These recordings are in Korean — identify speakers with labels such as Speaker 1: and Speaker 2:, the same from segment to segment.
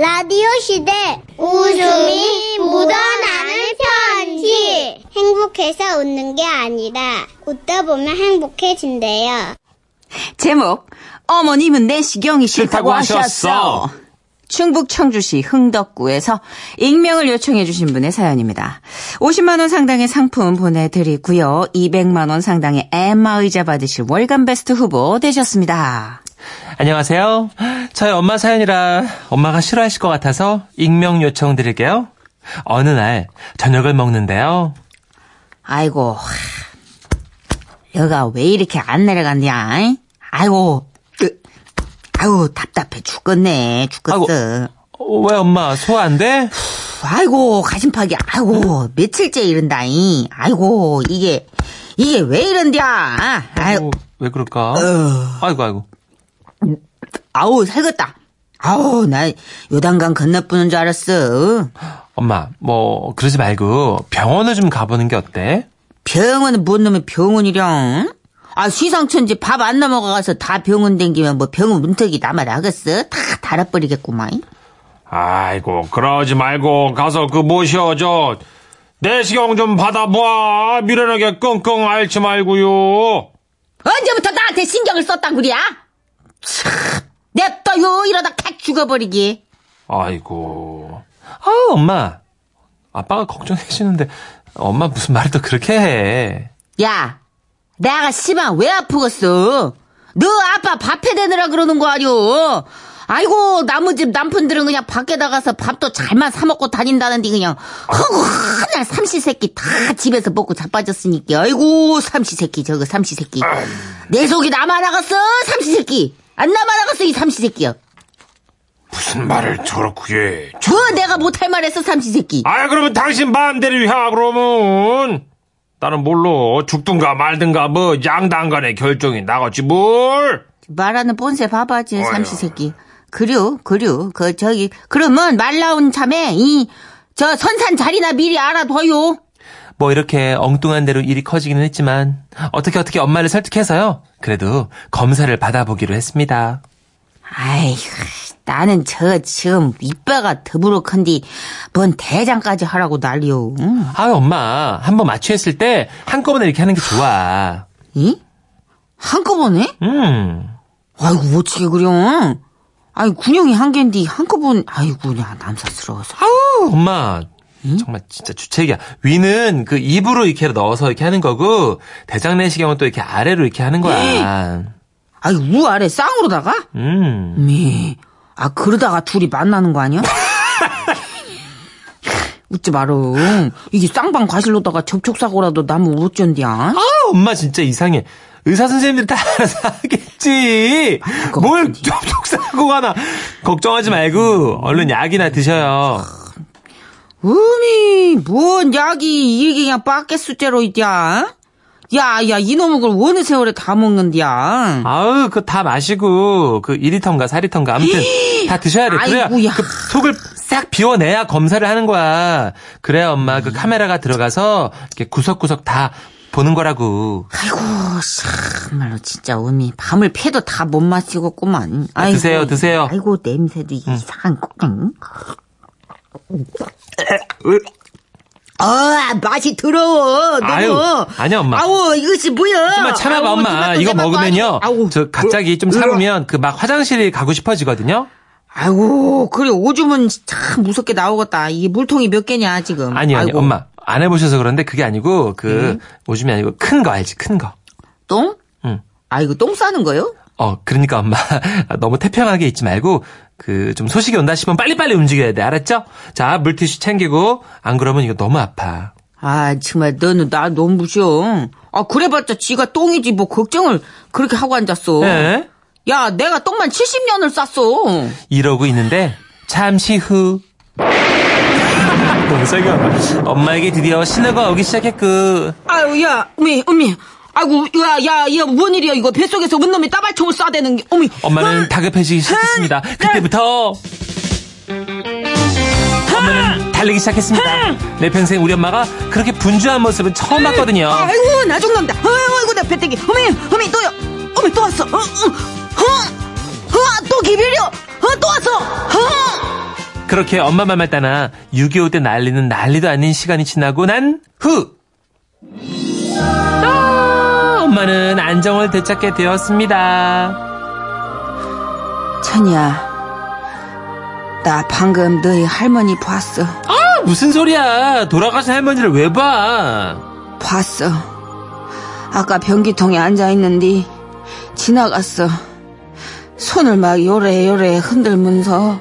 Speaker 1: 라디오 시대 웃음이 묻어나는 편지 행복해서 웃는 게 아니라 웃다 보면 행복해진대요.
Speaker 2: 제목 어머님은 내시경이 싫다고. 하셨어. 충북 청주시 흥덕구에서 익명을 요청해 주신 분의 사연입니다. 50만 원 상당의 상품 보내드리고요. 200만 원 상당의 엠마 의자 받으실 월간 베스트 후보 되셨습니다.
Speaker 3: 안녕하세요. 저희 엄마 사연이라 엄마가 싫어하실 것 같아서 익명 요청 드릴게요. 어느 날 저녁을 먹는데요.
Speaker 2: 아이고 하, 여가 왜 이렇게 안 내려갔냐? 아이고 으, 아이고 답답해 죽겠네 죽겠어.
Speaker 3: 어, 왜 엄마 소화 안 돼?
Speaker 2: 아이고 가심팍이 아이고 며칠째 이런다이 아이고 이게 이게 왜 이런디야 아이고
Speaker 3: 어, 왜 그럴까? 아이고 아이고.
Speaker 2: 아우 살겠다. 아우 나 요단강 건너쁘는 줄 알았어.
Speaker 3: 엄마 뭐 그러지 말고 병원을 좀 가보는 게 어때?
Speaker 2: 병원은 뭔 놈의 병원이령 아 시상천지 밥 안 넘어가서 다 병원 댕기면 뭐 병원 문턱이 남아 나겠어? 다 달아버리겠구만.
Speaker 4: 아이고 그러지 말고 가서 그 모셔 저 내시경 좀 받아봐. 미련하게 끙끙 앓지 말고요.
Speaker 2: 언제부터 나한테 신경을 썼단 그리야? 참 냅둬요 이러다 칵 죽어버리기
Speaker 3: 아이고. 아 엄마. 아빠가 걱정해주는데 엄마 무슨 말을 또 그렇게 해.
Speaker 2: 야, 내가 씨발 왜 아프겠어? 너 아빠 밥해 대느라 그러는 거 아니오? 아이고 나무 집 남편들은 그냥 밖에 나가서 밥도 잘만 사 먹고 다닌다는데 그냥 허구 그냥 삼시세끼 다 집에서 먹고 자빠졌으니까 아이고 삼시세끼 저거 삼시세끼 내 속이 남아 나갔어 삼시세끼 안 남아 나갔어 이 삼시세끼야.
Speaker 4: 무슨 말을 저렇게 해.
Speaker 2: 저 내가 못할 말 했어 삼시세끼.
Speaker 4: 아 그러면 당신 마음대로 해 그러면. 나는 뭘로? 죽든가 말든가 뭐 양당 간의 결정이 나갔지 뭘?
Speaker 2: 말하는 본세 봐봐지
Speaker 4: 어휴.
Speaker 2: 삼시세끼. 그려 그려 그 저기 그러면 말 나온 참에 이 저 선산 자리나 미리 알아둬요
Speaker 3: 뭐 이렇게 엉뚱한 대로 일이 커지기는 했지만 어떻게 어떻게 엄마를 설득해서요. 그래도 검사를 받아보기로 했습니다.
Speaker 2: 아이고 나는 저 지금 이빠가 더부룩한디 뭔 대장까지 하라고 난리요 응?
Speaker 3: 아 엄마 한 번 마취했을 때 한꺼번에 이렇게 하는 게 좋아.
Speaker 2: 이? 한꺼번에?
Speaker 3: 음.
Speaker 2: 아이고 어찌게 그려 아이 군형이 한 갠디 한꺼번에 아이고 야 남사스러워서
Speaker 3: 아우 엄마 정말 진짜 주책이야. 위는 그 입으로 이렇게 넣어서 이렇게 하는 거고 대장 내시경은 또 이렇게 아래로 이렇게 하는 거야.
Speaker 2: 아이 우 아래 쌍으로다가?
Speaker 3: 음.
Speaker 2: 미. 아, 그러다가 둘이 만나는 거 아니야? 웃지 마라. 이게 쌍방 과실로다가 접촉사고라도 나면 어쩐디야?
Speaker 3: 아, 엄마 진짜 이상해. 의사 선생님들 다 알아서 하겠지.
Speaker 2: 그거
Speaker 3: 뭘
Speaker 2: 같은데.
Speaker 3: 접촉 사고가 나. 걱정하지 말고 얼른 약이나 드셔요.
Speaker 2: 음이, 뭔 약이 이게 그냥 빠켓 숫자로 있디야? 야, 야, 이놈의 걸 어느 세월에 다 먹는디야?
Speaker 3: 아우, 그거 다 마시고 그 2리터인가 4리터인가 아무튼 다 드셔야 돼. 그래야
Speaker 2: 아이고야.
Speaker 3: 그 속을 싹 비워내야 검사를 하는 거야. 그래야 엄마 그 카메라가 들어가서 이렇게 구석구석 다 보는 거라고.
Speaker 2: 아이고, 참말로 진짜 음이 밤을 패도 다 못 마시겠구만. 아이고,
Speaker 3: 드세요, 드세요.
Speaker 2: 아이고, 냄새도 이상한 거. 응? 아, 맛이 더러워. 너무.
Speaker 3: 아유, 아니야, 엄마.
Speaker 2: 아우, 이것이 뭐야?
Speaker 3: 좀만 참아봐,
Speaker 2: 아우,
Speaker 3: 엄마. 이거 먹으면요.
Speaker 2: 아우,
Speaker 3: 저 갑자기 좀
Speaker 2: 으,
Speaker 3: 살으면 그 막 화장실에 가고 싶어지거든요.
Speaker 2: 아이고, 그래, 오줌은 참 무섭게 나오겠다. 이게 물통이 몇 개냐, 지금.
Speaker 3: 아니, 아니. 엄마. 안 해보셔서 그런데 그게 아니고, 그, 오줌이 아니고, 큰 거 알지, 큰 거.
Speaker 2: 똥?
Speaker 3: 응.
Speaker 2: 아이고, 똥 싸는 거요?
Speaker 3: 어, 그러니까 엄마. 너무 태평하게 있지 말고, 그, 좀 소식이 온다 싶으면 빨리빨리 움직여야 돼. 알았죠? 자, 물티슈 챙기고, 안 그러면 이거 너무 아파.
Speaker 2: 아, 정말, 너는 나 너무 무셔. 아, 그래봤자 지가 똥이지, 뭐, 걱정을 그렇게 하고 앉았어.
Speaker 3: 예?
Speaker 2: 야, 내가 똥만 70년을 쌌어.
Speaker 3: 이러고 있는데, 잠시 후. 동석이 엄마에게 드디어 신호가 오기 시작했고,
Speaker 2: 아유, 야, 어미, 어미. 아이고, 야, 야, 야, 뭔 일이야, 이거. 뱃속에서 운 놈이 따발총을 쏴대는 게, 어미.
Speaker 3: 엄마는
Speaker 2: 아,
Speaker 3: 다급해지기 시작했습니다. 그때부터 엄마는 달리기 시작했습니다. 내 평생 우리 엄마가 그렇게 분주한 모습은 처음 봤거든요.
Speaker 2: 아이고, 나 죽는다. 아이고, 내 배때기. 어미, 어미, 또요. 어미, 또 왔어. 어, 어, 어, 어, 또 기별이요. 어, 또 왔어. 어.
Speaker 3: 그렇게 엄마 맘을 따나 6.25 때 난리는 난리도 아닌 시간이 지나고 난 후! 아, 엄마는 안정을 되찾게 되었습니다.
Speaker 2: 천이야, 나 방금 너희 할머니 봤어.
Speaker 3: 아, 무슨 소리야. 돌아가신 할머니를 왜 봐?
Speaker 2: 봤어. 아까 변기통에 앉아있는데 지나갔어. 손을 막 요래요래 흔들면서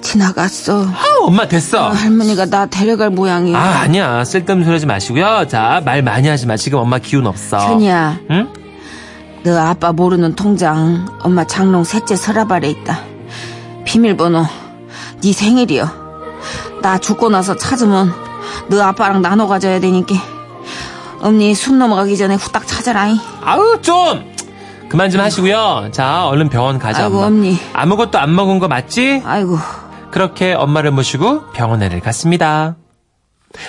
Speaker 2: 지나갔어.
Speaker 3: 아, 엄마 됐어.
Speaker 2: 할머니가 나 데려갈 모양이야.
Speaker 3: 아, 아니야. 쓸데없는 소리 하지 마시고요. 자, 말 많이 하지 마. 지금 엄마 기운 없어.
Speaker 2: 천이야,
Speaker 3: 응?
Speaker 2: 너 아빠 모르는 통장 엄마 장롱 셋째 서랍 아래 있다. 비밀번호 네 생일이여. 나 죽고 나서 찾으면 너 아빠랑 나눠 가져야 되니까 엄니 숨 넘어가기 전에 후딱 찾아라잉.
Speaker 3: 아우, 좀! 그만 좀 하시고요. 자, 얼른 병원 가자.
Speaker 2: 아이고,
Speaker 3: 엄마.
Speaker 2: 엄니.
Speaker 3: 아무것도 안 먹은 거 맞지?
Speaker 2: 아이고
Speaker 3: 그렇게 엄마를 모시고 병원에를 갔습니다.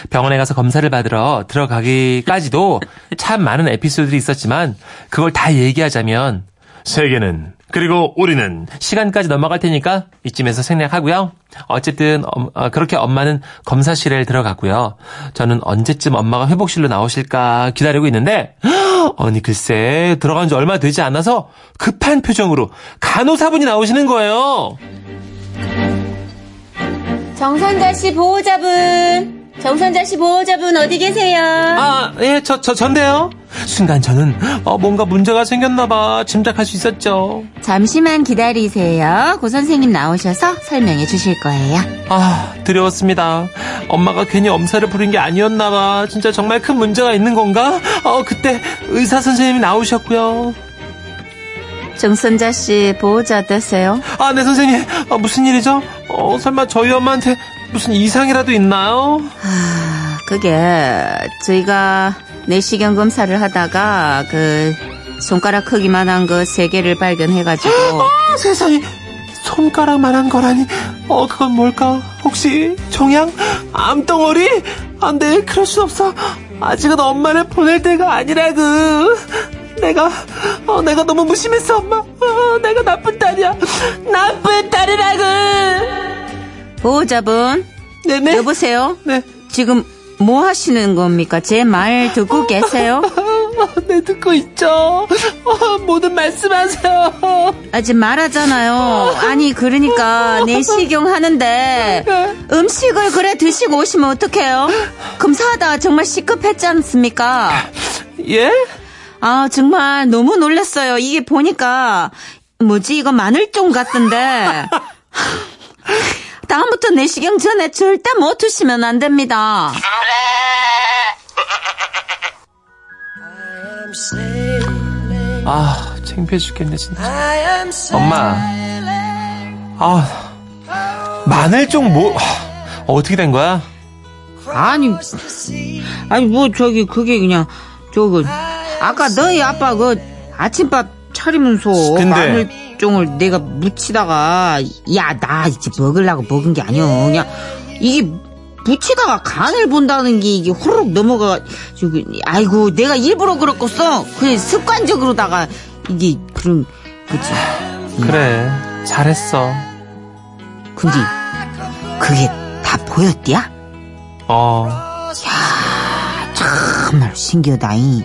Speaker 3: 병원에 가서 검사를 받으러 들어가기까지도 참 많은 에피소드들이 있었지만 그걸 다 얘기하자면 세계는 그리고 우리는 시간까지 넘어갈 테니까 이쯤에서 생략하고요. 어쨌든 엄- 어, 그렇게 엄마는 검사실에 들어갔고요. 저는 언제쯤 엄마가 회복실로 나오실까 기다리고 있는데 아니 글쎄 들어간 지 얼마 되지 않아서 급한 표정으로 간호사분이 나오시는 거예요.
Speaker 2: 정선자 씨 보호자분 정선자 씨 보호자분 어디 계세요?
Speaker 3: 아, 예, 저, 저, 전데요. 순간 저는, 어, 뭔가 문제가 생겼나봐. 짐작할 수 있었죠.
Speaker 2: 잠시만 기다리세요. 고 선생님 나오셔서 설명해 주실 거예요.
Speaker 3: 아, 두려웠습니다. 엄마가 괜히 엄살을 부린 게 아니었나봐. 진짜 정말 큰 문제가 있는 건가? 어, 그때 의사 선생님이 나오셨고요.
Speaker 2: 정선자 씨 보호자 어떠세요?
Speaker 3: 아, 네, 선생님. 아, 무슨 일이죠? 어, 설마 저희 엄마한테 무슨 이상이라도 있나요?
Speaker 2: 아, 그게 저희가 내시경 검사를 하다가 그 손가락 크기만한 그 세 개를 발견해가지고
Speaker 3: 아, 세상에. 손가락만한 거라니. 어, 그건 뭘까? 혹시 종양? 암덩어리? 안 돼, 그럴 순 없어. 아직은 엄마를 보낼 때가 아니라고. 내가, 어, 내가 너무 무심했어, 엄마. 어, 내가 나쁜 딸이야. 나쁜 딸이라고.
Speaker 2: 보호자분
Speaker 3: 네네.
Speaker 2: 여보세요?
Speaker 3: 네.
Speaker 2: 지금 뭐 하시는 겁니까? 제 말 듣고 계세요?
Speaker 3: 네, 듣고 있죠. 어, 모든 말씀하세요.
Speaker 2: 아직 말하잖아요. 아니 그러니까 내시경 하는데 음식을 그래 드시고 오시면 어떡해요? 검사하다 정말 시급했지 않습니까?
Speaker 3: 예?
Speaker 2: 아 정말 너무 놀랐어요. 이게 보니까 뭐지 이거 마늘종 같던데. 다음부터 내시경 전에 절대 못 드시면 안 됩니다.
Speaker 3: 아, 창피해 죽겠네, 진짜. 엄마. 아, 마늘종 뭐, 하, 어떻게 된 거야?
Speaker 2: 아니, 아니 뭐 저기 그게 그냥 저거 아까 너희 아빠 그 아침밥 차리면서
Speaker 3: 근데-
Speaker 2: 마늘종을 내가 묻히다가 야 나 이제 먹으려고 먹은 게 아니야 그냥 이게 묻히다가 간을 본다는 게 이게 호로록 넘어가 저기 아이고 내가 일부러 그렇겠어? 그냥 습관적으로다가 이게 그런 거지.
Speaker 3: 그래, 잘했어.
Speaker 2: 근데 그게 다 보였디야?
Speaker 3: 어,
Speaker 2: 정말 신기하다이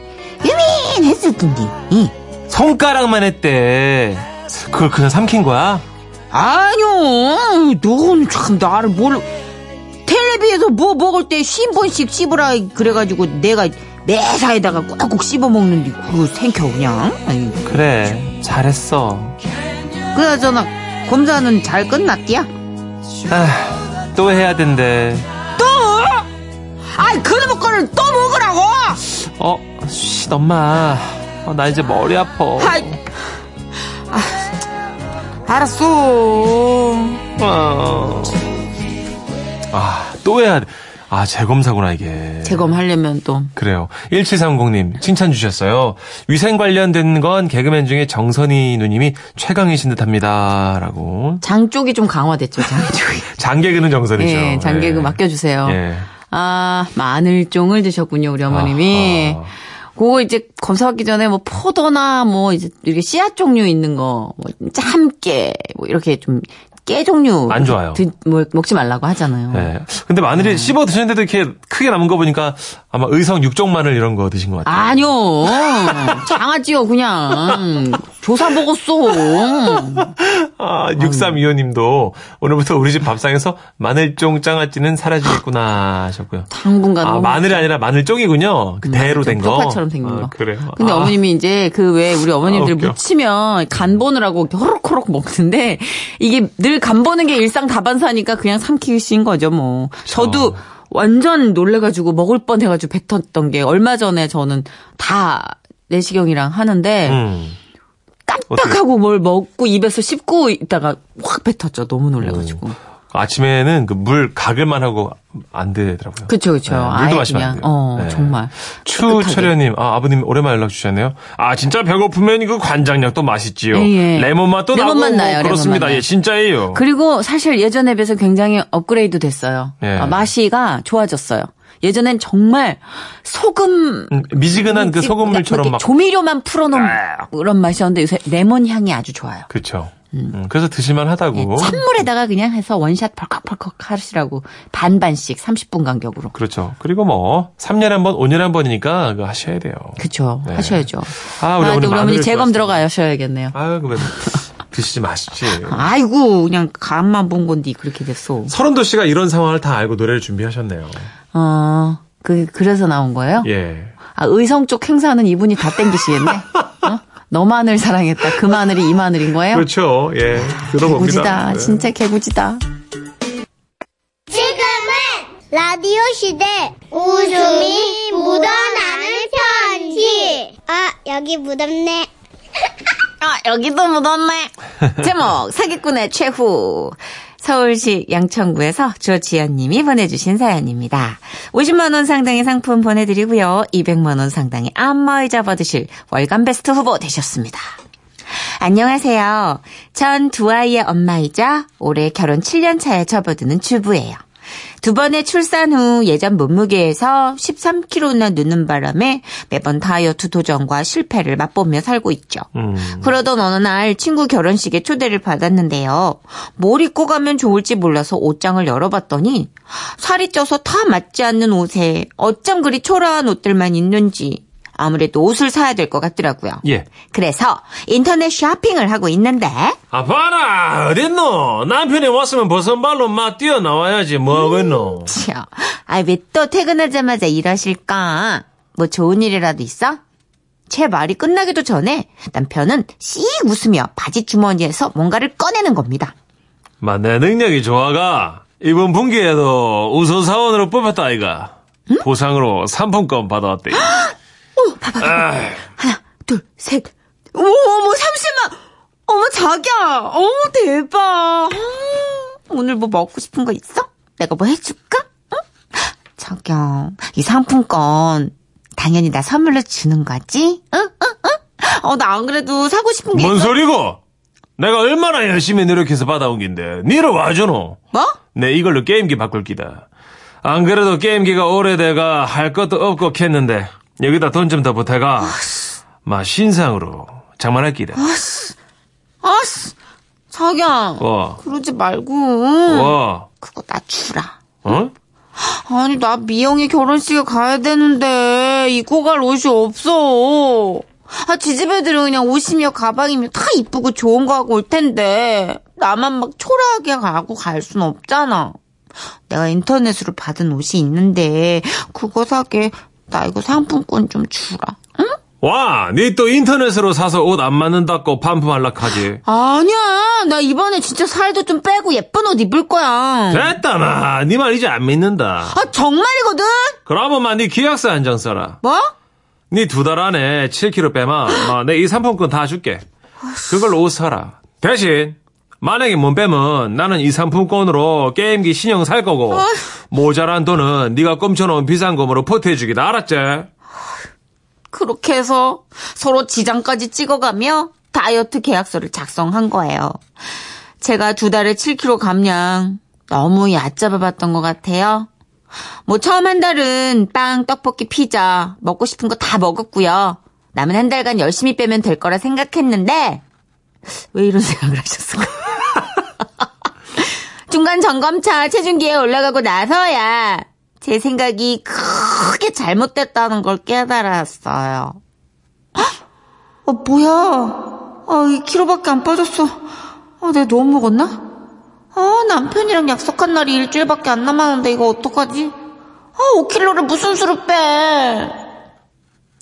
Speaker 2: 유민했을 텐데 이.
Speaker 3: 손가락만 했대. 그걸 그냥 삼킨 거야?
Speaker 2: 아니요, 너는 참 나를 뭘 텔레비에서 뭐 먹을 때 10번씩 씹으라 그래가지고 내가 매사에다가 꼭꼭 씹어 먹는데 그거 생겨 그냥. 아이,
Speaker 3: 그래, 잘했어.
Speaker 2: 그나저나 검사는 잘 끝났디야?
Speaker 3: 아, 또 해야 된대.
Speaker 2: 아이 그놈의 거를 또 먹으라고!
Speaker 3: 어, 쉿, 엄마. 어, 나 이제 머리 아파.
Speaker 2: 아이, 아, 알았어.
Speaker 3: 어. 아, 또 해야 돼. 아, 재검사구나, 이게.
Speaker 2: 재검하려면 또
Speaker 3: 그래요. 1730님, 칭찬 주셨어요. 위생 관련된 건 개그맨 중에 정선희 누님이 최강이신 듯 합니다. 라고.
Speaker 2: 장 쪽이 좀 강화됐죠, 장 쪽이.
Speaker 3: 장개그는 정선이죠.
Speaker 2: 예, 장개그
Speaker 3: 예.
Speaker 2: 맡겨주세요.
Speaker 3: 예.
Speaker 2: 아, 마늘종을 드셨군요, 우리 어머님이.
Speaker 3: 아하.
Speaker 2: 그거 이제 검사하기 전에 뭐 포도나 뭐 이제 이렇게 씨앗 종류 있는 거, 뭐 참깨, 뭐 이렇게 좀 깨 종류
Speaker 3: 안 좋아요.
Speaker 2: 드- 뭐, 먹지 말라고 하잖아요.
Speaker 3: 예. 근데 마늘이 씹어 드셨는데도 이렇게 크게 남은 거 보니까 아마 의성 육종 마늘 이런 거 드신 것 같아요.
Speaker 2: 아니요. 장아찌요, 그냥. 조사 먹었어.
Speaker 3: 아, 6325님도 오늘부터 우리 집 밥상에서 마늘쫑 장아찌는 사라지겠구나 하셨고요.
Speaker 2: 당분간.
Speaker 3: 아, 마늘이 아니라 마늘쫑이군요. 그 대로 된 거.
Speaker 2: 쪽파처럼 생긴
Speaker 3: 아,
Speaker 2: 거.
Speaker 3: 그래요.
Speaker 2: 근데
Speaker 3: 아,
Speaker 2: 어머님이 이제 그 왜 우리 어머님들
Speaker 3: 아.
Speaker 2: 무치면 간 보느라고 이렇게 호록호록 먹는데 이게 늘간 보는 게 일상 다반사니까 그냥 삼키신 거죠, 뭐. 저도 완전 놀래가지고 먹을 뻔 해가지고 뱉었던 게 얼마 전에 저는 다 내시경이랑 하는데
Speaker 3: 음.
Speaker 2: 깜빡하고 뭘 먹고 입에서 씹고 있다가 확 뱉었죠. 너무 놀래가지고.
Speaker 3: 아침에는 그 물 가글만 하고 안 되더라고요.
Speaker 2: 그쵸, 그쵸.
Speaker 3: 네, 물도 마시면 안
Speaker 2: 그냥,
Speaker 3: 돼요.
Speaker 2: 어,
Speaker 3: 네.
Speaker 2: 정말.
Speaker 3: 추철현님, 아, 아버님 오랜만에 연락 주셨네요. 아, 진짜 배고프면 이거 관장약도 맛있지요.
Speaker 2: 예, 예.
Speaker 3: 레몬 맛도
Speaker 2: 레몬
Speaker 3: 나고 맛뭐
Speaker 2: 나요, 레몬
Speaker 3: 그렇습니다.
Speaker 2: 맛 나요.
Speaker 3: 예, 진짜예요.
Speaker 2: 그리고 사실 예전에 비해서 굉장히 업그레이드 됐어요.
Speaker 3: 예.
Speaker 2: 아, 맛이가 좋아졌어요. 예전엔 정말 소금
Speaker 3: 음, 미지근한 그
Speaker 2: 찌-
Speaker 3: 소금물처럼
Speaker 2: 이렇게
Speaker 3: 막.
Speaker 2: 조미료만 풀어놓은 그런 맛이었는데 요새 레몬 향이 아주 좋아요.
Speaker 3: 그쵸. 음, 그래서 드실만 하다고.
Speaker 2: 예, 찬물에다가 그냥 해서 원샷 펄컥펄컥 하시라고 반반씩 30분 간격으로.
Speaker 3: 그렇죠. 그리고 뭐, 3년에 한 번, 5년에 한 번이니까 그거 하셔야 돼요.
Speaker 2: 그쵸.
Speaker 3: 네.
Speaker 2: 하셔야죠.
Speaker 3: 아, 우리
Speaker 2: 아,
Speaker 3: 어머니
Speaker 2: 어머니 재검. 들어가셔야겠네요.
Speaker 3: 아유, 그래. 드시지 마시지.
Speaker 2: 아이고, 그냥 간만 본 건데 그렇게 됐어.
Speaker 3: 서른도 씨가 이런 상황을 다 알고 노래를 준비하셨네요.
Speaker 2: 어, 그, 그래서 나온 거예요?
Speaker 3: 예.
Speaker 2: 아, 의성 쪽 행사는 이분이 다 땡기시겠네? 어? 너만을 사랑했다. 그 마늘이 이 마늘인 거예요?
Speaker 3: 그렇죠. 예. 들어봅니다.
Speaker 2: 개구지다.
Speaker 3: 네.
Speaker 2: 진짜 개구지다.
Speaker 1: 지금은 라디오 시대 웃음이 묻어나는 편지. 아, 여기 묻었네.
Speaker 2: 아, 여기도 묻었네. 제목, 사기꾼의 최후. 서울시 양천구에서 조지연님이 보내주신 사연입니다. 50만원 상당의 상품 보내드리고요. 200만원 상당의 안마의자 받으실 월간 베스트 후보 되셨습니다. 안녕하세요. 전 두 아이의 엄마이자 올해 결혼 7년 차에 접어드는 주부예요. 두 번의 출산 후 예전 몸무게에서 13kg나 느는 바람에 매번 다이어트 도전과 실패를 맛보며 살고 있죠.
Speaker 3: 음.
Speaker 2: 그러던 어느 날 친구 결혼식에 초대를 받았는데요. 뭘 입고 가면 좋을지 몰라서 옷장을 열어봤더니 살이 쪄서 다 맞지 않는 옷에 어쩜 그리 초라한 옷들만 있는지 아무래도 옷을 사야 될 것 같더라고요.
Speaker 3: 예.
Speaker 2: 그래서 인터넷 쇼핑을 하고 있는데
Speaker 3: 아, 봐라! 어딨노? 남편이 왔으면 벗은 발로 막 뛰어나와야지, 뭐하겠노?
Speaker 2: 참, 아왜 또 퇴근하자마자 이러실까? 뭐 좋은 일이라도 있어? 제 말이 끝나기도 전에 남편은 씩 웃으며 바지 주머니에서 뭔가를 꺼내는 겁니다.
Speaker 3: 마, 내 능력이 좋아가. 이번 분기에도 우수사원으로 뽑혔다, 아이가. 보상으로 상품권 받아왔대.
Speaker 2: 하나, 둘, 셋. 어머, 어머, 30만! 어머, 자기야! 어머, 대박! 음, 오늘 뭐 먹고 싶은 거 있어? 내가 뭐 해줄까? 응? 자기야, 이 상품권, 당연히 나 선물로 주는 거지? 응? 응? 응? 어, 나 안 그래도 사고 싶은 게
Speaker 3: 뭔
Speaker 2: 있어.
Speaker 3: 소리고? 내가 얼마나 열심히 노력해서 받아온 긴데, 니를 와주노?
Speaker 2: 뭐?
Speaker 3: 내 이걸로 게임기 바꿀 기다. 안 그래도 게임기가 오래돼가 할 것도 없고 캤는데, 여기다 돈 좀 더 보태가, 마, 신상으로 장만할 기다.
Speaker 2: 아씨, 자기야.
Speaker 3: 와,
Speaker 2: 그러지 말고.
Speaker 3: 와,
Speaker 2: 그거 나 주라.
Speaker 3: 어?
Speaker 2: 아니, 나 미영이 결혼식에 가야 되는데, 입고 갈 옷이 없어. 아, 지지배들은 그냥 옷이며 가방이며 다 이쁘고 좋은 거 하고 올 텐데, 나만 막 초라하게 가고 갈 순 없잖아. 내가 인터넷으로 받은 옷이 있는데, 그거 사게, 나 이거 상품권 좀 주라. 응?
Speaker 3: 와, 니 또 인터넷으로 사서 옷 안 맞는다고 반품할락하지.
Speaker 2: 아니야, 나 이번에 진짜 살도 좀 빼고 예쁜 옷 입을 거야.
Speaker 3: 됐다, 마. 니 말 이제 안 믿는다.
Speaker 2: 아, 정말이거든?
Speaker 3: 그러면 마, 니 계약서 한 장 써라.
Speaker 2: 뭐?
Speaker 3: 니 두 달 안에 7kg 빼마. 마, 내 이 상품권 다 줄게. 그걸로 옷 사라. 대신, 만약에 못 빼면 나는 이 상품권으로 게임기 신형 살 거고, 모자란 돈은 네가 꼼쳐놓은 비상금으로 포트해주기다. 알았지?
Speaker 2: 그렇게 해서 서로 지장까지 찍어가며 다이어트 계약서를 작성한 거예요. 제가 두 달에 7kg 감량 너무 얕잡아봤던 것 같아요. 뭐 처음 한 달은 빵, 떡볶이, 피자 먹고 싶은 거 다 먹었고요. 남은 한 달간 열심히 빼면 될 거라 생각했는데 왜 이런 생각을 하셨을까? 중간 점검차 체중계에 올라가고 나서야 제 생각이 크게 잘못됐다는 걸 깨달았어요. 어, 뭐야? 아, 2kg밖에 안 빠졌어. 아, 내가 너무 먹었나? 아, 남편이랑 약속한 날이 일주일밖에 안 남았는데 이거 어떡하지? 아, 5kg를 무슨 수로 빼?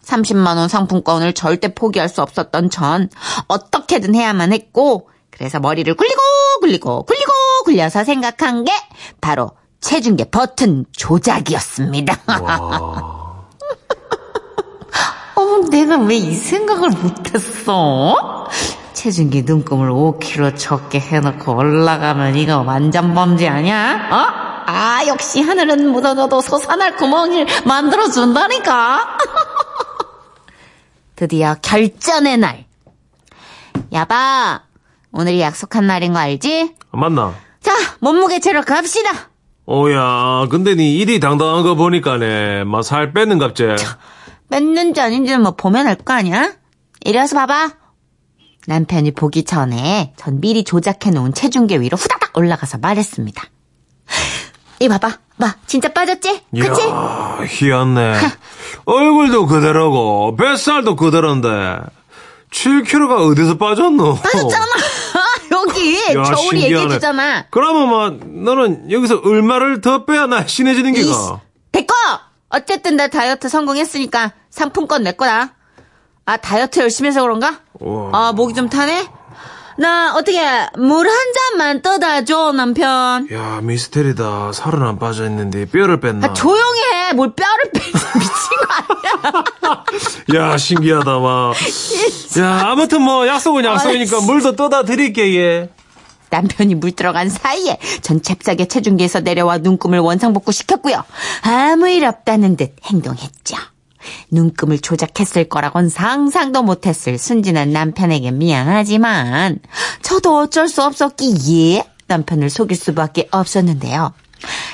Speaker 2: 30만원 상품권을 절대 포기할 수 없었던 전 어떻게든 해야만 했고 그래서 머리를 굴리고 굴리고 굴리고 굴려서 생각한 게 바로 체중계 버튼 조작이었습니다. 어, 내가 왜 이 생각을 못했어? 체중계 눈금을 5kg 적게 해놓고 올라가면 이거 완전 범죄 아니야? 어? 아, 역시 하늘은 묻어져도 솟아날 구멍을 만들어준다니까. 드디어 결전의 날. 야바, 오늘이 약속한 날인 거 알지?
Speaker 4: 맞나?
Speaker 2: 자, 몸무게 재러 갑시다.
Speaker 4: 오야, 근데 니 일이 당당한 거 보니까네, 막 살 뺐는 갑제.
Speaker 2: 뺐는지 아닌지는 뭐 보면 알 거 아니야? 이리 와서 봐봐. 남편이 보기 전에 전 미리 조작해 놓은 체중계 위로 후다닥 올라가서 말했습니다. 이 봐봐, 봐, 진짜 빠졌지? 그치?
Speaker 4: 이야, 희한네. 얼굴도 그대로고, 뱃살도 그대로인데, 7kg가 어디서 빠졌노?
Speaker 2: 빠졌잖아. 여기
Speaker 4: 야,
Speaker 2: 저울이
Speaker 4: 신기하네.
Speaker 2: 얘기해주잖아.
Speaker 4: 그러면 막, 너는 여기서 얼마를 더 빼야 날씬해지는 게가?
Speaker 2: 됐고! 어쨌든 나 다이어트 성공했으니까 상품권 내 거다. 아, 다이어트 열심히 해서 그런가?
Speaker 4: 우와.
Speaker 2: 아, 목이 좀 타네? 나 어떻게 물 한 잔만 떠다 줘, 남편.
Speaker 4: 야, 미스테리다. 살은 안 빠져 있는데, 뼈를 뺐나?
Speaker 2: 아, 조용히 해. 뭘 뼈를 빼. 미친 거 아니야.
Speaker 4: 야, 신기하다, 막. 야, 아무튼 뭐, 약속은 약속이니까. 물도 떠다 드릴게, 예.
Speaker 2: 남편이 물 들어간 사이에 전 잽싸게 체중계에서 내려와 눈금을 원상복구 시켰고요. 아무 일 없다는 듯 행동했죠. 눈금을 조작했을 거라곤 상상도 못했을 순진한 남편에게 미안하지만 저도 어쩔 수 없었기에 남편을 속일 수밖에 없었는데요.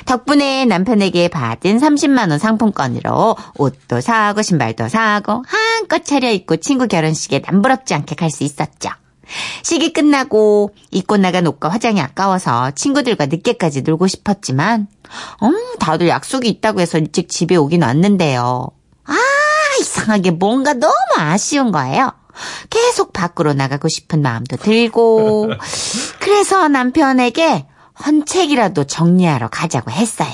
Speaker 2: 덕분에 남편에게 받은 30만 원 상품권으로 옷도 사고 신발도 사고 한껏 차려입고 친구 결혼식에 남부럽지 않게 갈 수 있었죠. 시기 끝나고 입고 나간 옷과 화장이 아까워서 친구들과 늦게까지 놀고 싶었지만 음, 다들 약속이 있다고 해서 일찍 집에 오긴 왔는데요. 아, 이상하게 뭔가 너무 아쉬운 거예요. 계속 밖으로 나가고 싶은 마음도 들고 그래서 남편에게 헌책이라도 정리하러 가자고 했어요.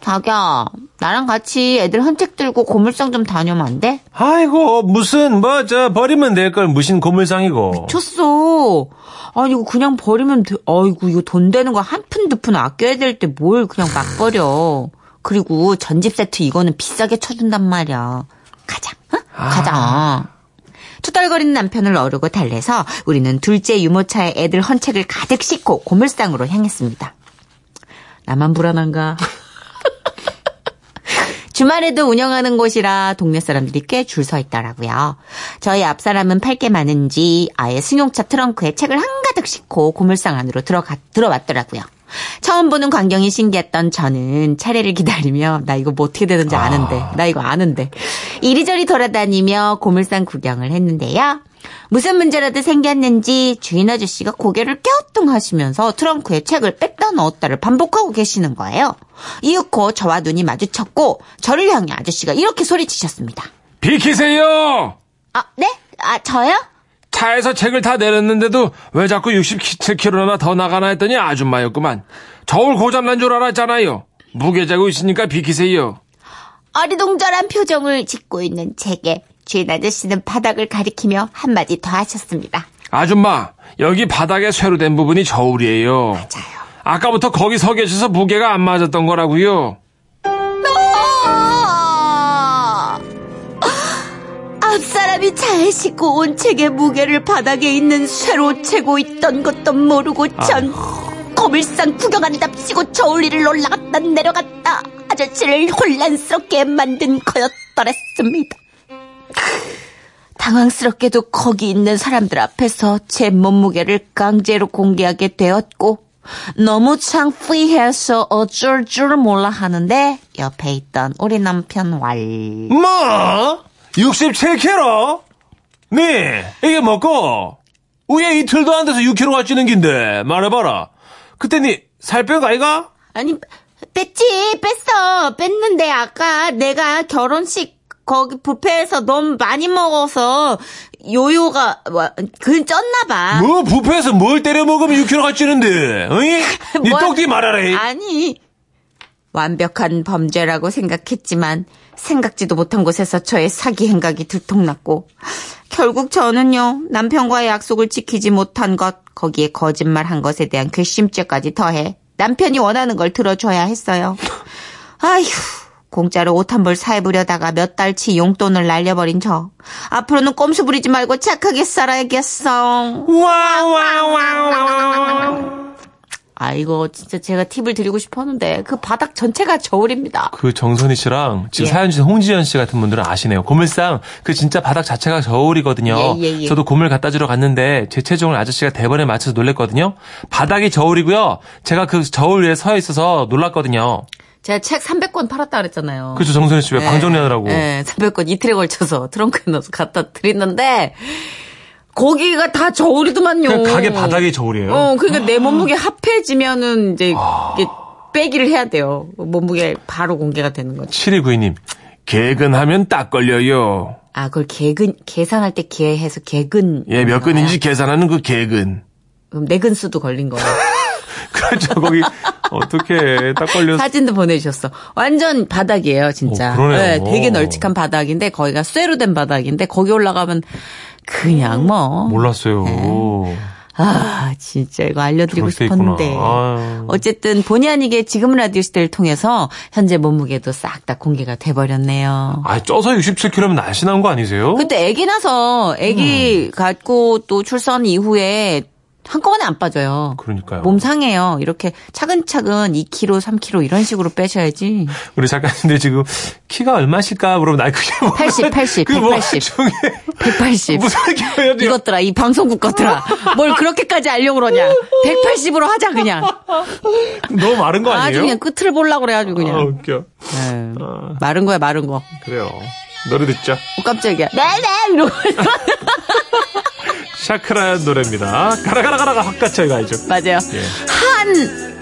Speaker 2: 자기야, 나랑 같이 애들 헌책 들고 고물상 좀 다녀오면 안 돼?
Speaker 4: 아이고, 무슨, 뭐, 저, 버리면 될 걸, 무슨 고물상이고.
Speaker 2: 미쳤어. 아니, 이거 그냥 버리면 돼. 아이고, 이거 돈 되는 거 한 푼 두 푼 아껴야 될 때 뭘 그냥 막 버려. 그리고 전집 세트 이거는 비싸게 쳐준단 말이야. 가자, 어? 가자. 투덜거리는 남편을 어르고 달래서 우리는 둘째 유모차에 애들 헌책을 가득 싣고 고물상으로 향했습니다. 나만 불안한가? 주말에도 운영하는 곳이라 동네 사람들이 꽤 줄 서 있더라고요. 저희 앞 사람은 팔 게 많은지 아예 승용차 트렁크에 책을 한가득 싣고 고물상 안으로 들어가, 들어왔더라고요. 처음 보는 광경이 신기했던 저는 차례를 기다리며 나 이거 뭐 어떻게 되는지 아는데 나 이거 아는데 이리저리 돌아다니며 고물상 구경을 했는데요. 무슨 문제라도 생겼는지 주인 아저씨가 고개를 갸우뚱하시면서 트렁크에 책을 뺐다 넣었다를 반복하고 계시는 거예요. 이윽고 저와 눈이 마주쳤고 저를 향해 아저씨가 이렇게 소리치셨습니다.
Speaker 3: 비키세요!
Speaker 2: 아, 네? 아, 저요?
Speaker 3: 차에서 책을 다 내렸는데도 왜 자꾸 67kg나 더 나가나 했더니 아줌마였구만. 저울 고장난 줄 알았잖아요. 무게 재고 있으니까 비키세요.
Speaker 2: 어리동절한 표정을 짓고 있는 제게 주인 아저씨는 바닥을 가리키며 한마디 더 하셨습니다.
Speaker 3: 아줌마, 여기 바닥에 쇠로 된 부분이 저울이에요.
Speaker 2: 맞아요.
Speaker 3: 아까부터 거기 서 계셔서 무게가 안 맞았던 거라고요.
Speaker 2: 앞사람이 차에 싣고 온 책의 무게를 바닥에 있는 쇠로 재고 있던 것도 모르고 전 고물상 구경한답시고 저울리를 올라갔다 내려갔다 아저씨를 혼란스럽게 만든 거였더랬습니다. 당황스럽게도 거기 있는 사람들 앞에서 제 몸무게를 강제로 공개하게 되었고 너무 창피해서 어쩔 줄 몰라 하는데 옆에 있던 우리 남편 왈
Speaker 4: 뭐? 67kg? 네, 이게 뭐고? 우에 이틀도 안 돼서 6kg가 찌는 긴데, 말해봐라. 그때 니살 뺀거 아이가?
Speaker 2: 아니, 뺐지, 뺐어. 뺐는데 아까 내가 결혼식 거기 뷔페에서 너무 많이 먹어서 요요가 그 쪘나 봐.
Speaker 4: 뭐 부페에서 뭘 때려 먹으면 6kg가 찌는데? 어이? 니
Speaker 2: 뭘-
Speaker 4: 똑띠 말하라. 이.
Speaker 2: 아니 완벽한 범죄라고 생각했지만 생각지도 못한 곳에서 저의 사기 행각이 들통났고 결국 저는요 남편과의 약속을 지키지 못한 것 거기에 거짓말한 것에 대한 괘씸죄까지 더해 남편이 원하는 걸 들어줘야 했어요. 아휴 공짜로 옷 한 벌 사입으려다가 몇 달치 용돈을 날려버린 저 앞으로는 꼼수 부리지 말고 착하게 살아야겠어.
Speaker 4: 와와와와.
Speaker 2: 아이고 진짜 제가 팁을 드리고 싶었는데 그 바닥 전체가 저울입니다.
Speaker 3: 그 정선희 씨랑 지금
Speaker 2: 예.
Speaker 3: 사연 주신 홍지연 씨 같은 분들은 아시네요. 고물상 그 진짜 바닥 자체가 저울이거든요.
Speaker 2: 예, 예, 예.
Speaker 3: 저도 고물 갖다 주러 갔는데 제 체중을 아저씨가 대번에 맞춰서 놀랬거든요. 바닥이 저울이고요. 제가 그 저울 위에 서 있어서 놀랐거든요.
Speaker 2: 제가 책 300권 팔았다 그랬잖아요.
Speaker 3: 그렇죠 정선희 씨왜방 정리하느라고.
Speaker 2: 네, 300권 이틀에 걸쳐서 트렁크에 넣어서 갖다 드렸는데 거기가 다 저울이더만요.
Speaker 3: 그 가게 바닥이 저울이에요.
Speaker 2: 어, 그러니까 내 몸무게 합해지면은 이제 이게 빼기를 해야 돼요. 몸무게 바로 공개가 되는 거죠.
Speaker 3: 7292님 개근하면 딱 걸려요.
Speaker 2: 아, 그걸 개근 계산할 때 개해서 개근.
Speaker 3: 예, 몇 근인지 계산하는 그 개근.
Speaker 2: 그럼 네 근수도 걸린 거예요.
Speaker 3: 그렇죠. 거기 어떻게 딱 걸려.
Speaker 2: 사진도 보내주셨어. 완전 바닥이에요, 진짜.
Speaker 3: 어, 그러네요.
Speaker 2: 네, 되게 널찍한 바닥인데 거기가 쇠로 된 바닥인데 거기 올라가면 그냥 뭐.
Speaker 3: 몰랐어요.
Speaker 2: 아, 진짜 이거 알려드리고. 싶었는데. 어쨌든 본의 아니게 지금 라디오 시대를 통해서 현재 몸무게도 싹 다 공개가 돼버렸네요.
Speaker 3: 아, 쪄서 67kg면 날씬한 거 아니세요?
Speaker 2: 그때 아기 나서 아기
Speaker 3: 음.
Speaker 2: 갖고 또 출산 이후에 한꺼번에 안 빠져요.
Speaker 3: 그러니까요.
Speaker 2: 몸 상해요. 이렇게 차근차근 2kg, 3kg 이런 식으로 빼셔야지.
Speaker 3: 우리 작가님들 지금 키가 얼마실까? 그러면 나 그게 뭐
Speaker 2: 80, 80,
Speaker 3: 그뭐
Speaker 2: 180.
Speaker 3: 중에
Speaker 2: 180.
Speaker 3: 무슨?
Speaker 2: 이것들아, 이 방송국 것들아. 뭘 그렇게까지 알려고 그러냐. 180으로 하자, 그냥.
Speaker 3: 너무 마른 거
Speaker 2: 아주
Speaker 3: 아니에요?
Speaker 2: 그냥 끝을 보려고 그래가지고
Speaker 3: 아,
Speaker 2: 그냥.
Speaker 3: 웃겨.
Speaker 2: 네. 마른 거야, 마른 거.
Speaker 3: 그래요. 노래 듣죠.
Speaker 2: 어, 깜짝이야. 네네! 이러고.
Speaker 3: 샤크라의 노래입니다. 가라 가라 가라가 확 갇혀 가야죠.
Speaker 2: 맞아요.
Speaker 3: 예.
Speaker 2: 한